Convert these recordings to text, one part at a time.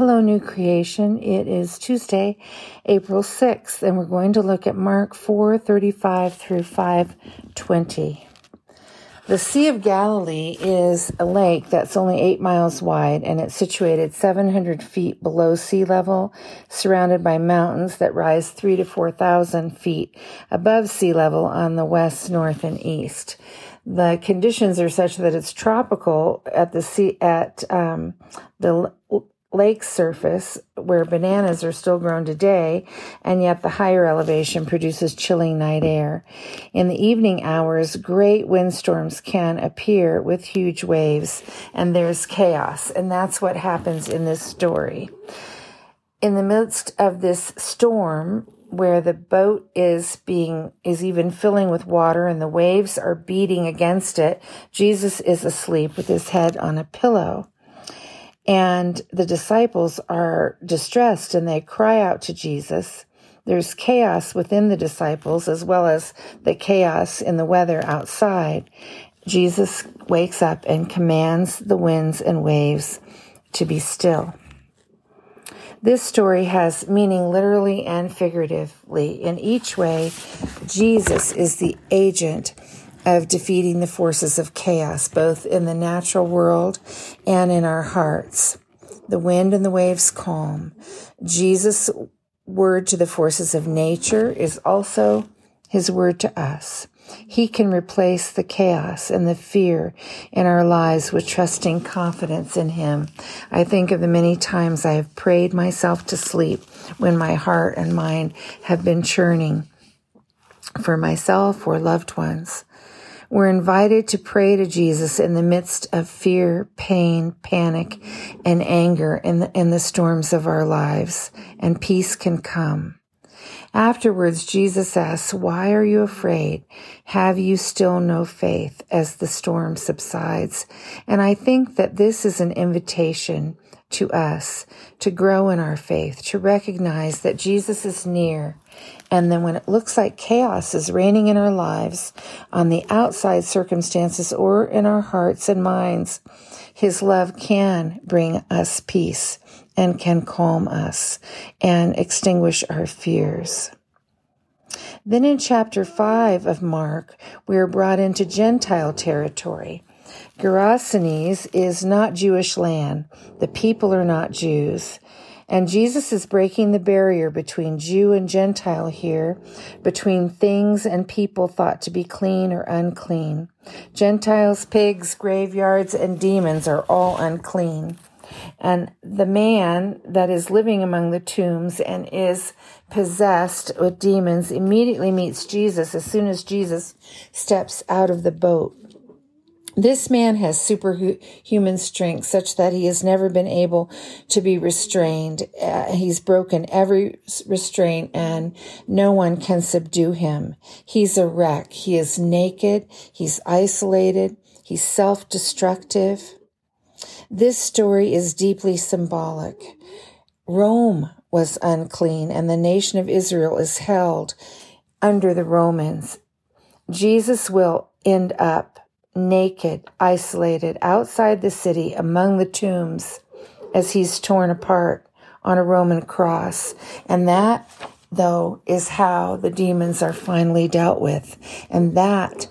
Hello, New Creation. It is Tuesday, April 6th, and we're going to look at Mark 4 35 through 520. The Sea of Galilee is a lake that's only eight miles wide and it's situated 700 feet below sea level, surrounded by mountains that rise three to 4,000 feet above sea level on the west, north, and east the conditions are such that it's tropical at the sea at um, the lake surface where bananas are still grown today, and yet the higher elevation produces chilling night air. In the evening hours, great windstorms can appear with huge waves, and there's chaos, and that's what happens in this story. In the midst of this storm, where the boat is being is even filling with water and the waves are beating against it jesus is asleep with his head on a pillow and the disciples are distressed and they cry out to Jesus. There's chaos within the disciples as well as the chaos in the weather outside. Jesus wakes up and commands the winds and waves to be still. This story has meaning literally and figuratively. In each way, Jesus is the agent of defeating the forces of chaos, both in the natural world and in our hearts. The wind and the waves calm. Jesus' word to the forces of nature is also his word to us. He can replace the chaos and the fear in our lives with trusting confidence in Him. I think of the many times I have prayed myself to sleep when my heart and mind have been churning for myself or loved ones. We're invited to pray to Jesus in the midst of fear, pain, panic, and anger in the, in the storms of our lives, and peace can come. Afterwards, Jesus asks, Why are you afraid? Have you still no faith as the storm subsides? And I think that this is an invitation to us to grow in our faith, to recognize that Jesus is near and then when it looks like chaos is reigning in our lives, on the outside circumstances or in our hearts and minds, his love can bring us peace and can calm us and extinguish our fears. Then in chapter 5 of Mark, we are brought into Gentile territory. Gerasenes is not Jewish land. The people are not Jews. And Jesus is breaking the barrier between Jew and Gentile here, between things and people thought to be clean or unclean. Gentiles, pigs, graveyards, and demons are all unclean. And the man that is living among the tombs and is possessed with demons immediately meets Jesus as soon as Jesus steps out of the boat. This man has superhuman strength such that he has never been able to be restrained. Uh, he's broken every restraint and no one can subdue him. He's a wreck. He is naked. He's isolated. He's self-destructive. This story is deeply symbolic. Rome was unclean and the nation of Israel is held under the Romans. Jesus will end up naked, isolated, outside the city, among the tombs, as he's torn apart on a Roman cross. And that, though, is how the demons are finally dealt with. And that,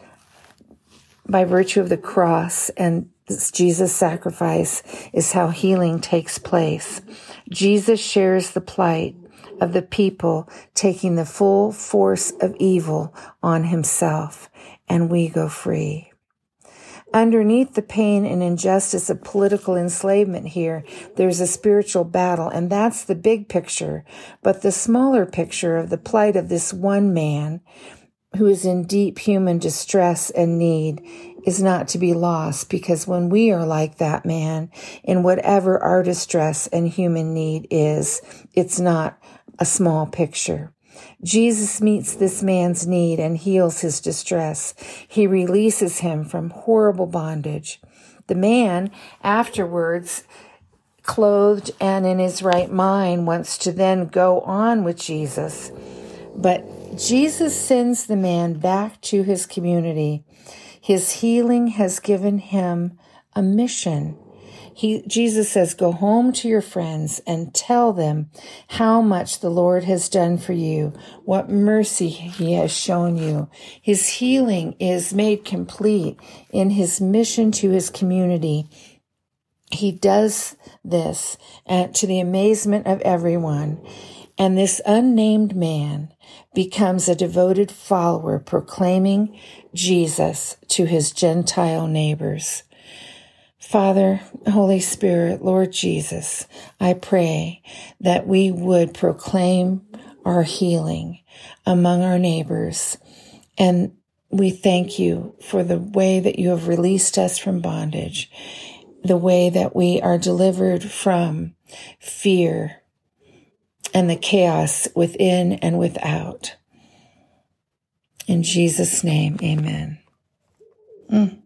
by virtue of the cross and Jesus' sacrifice, is how healing takes place. Jesus shares the plight of the people taking the full force of evil on himself, and we go free. Underneath the pain and injustice of political enslavement here, there's a spiritual battle, and that's the big picture. But the smaller picture of the plight of this one man who is in deep human distress and need is not to be lost because when we are like that man, in whatever our distress and human need is, it's not a small picture. Jesus meets this man's need and heals his distress. He releases him from horrible bondage. The man afterwards, clothed and in his right mind, wants to then go on with Jesus. But Jesus sends the man back to his community. His healing has given him a mission. He, Jesus says, go home to your friends and tell them how much the Lord has done for you, what mercy he has shown you. His healing is made complete in his mission to his community. He does this to the amazement of everyone. And this unnamed man becomes a devoted follower proclaiming Jesus to his Gentile neighbors. Father, Holy Spirit, Lord Jesus, I pray that we would proclaim our healing among our neighbors. And we thank you for the way that you have released us from bondage, the way that we are delivered from fear and the chaos within and without. In Jesus' name, amen. Mm.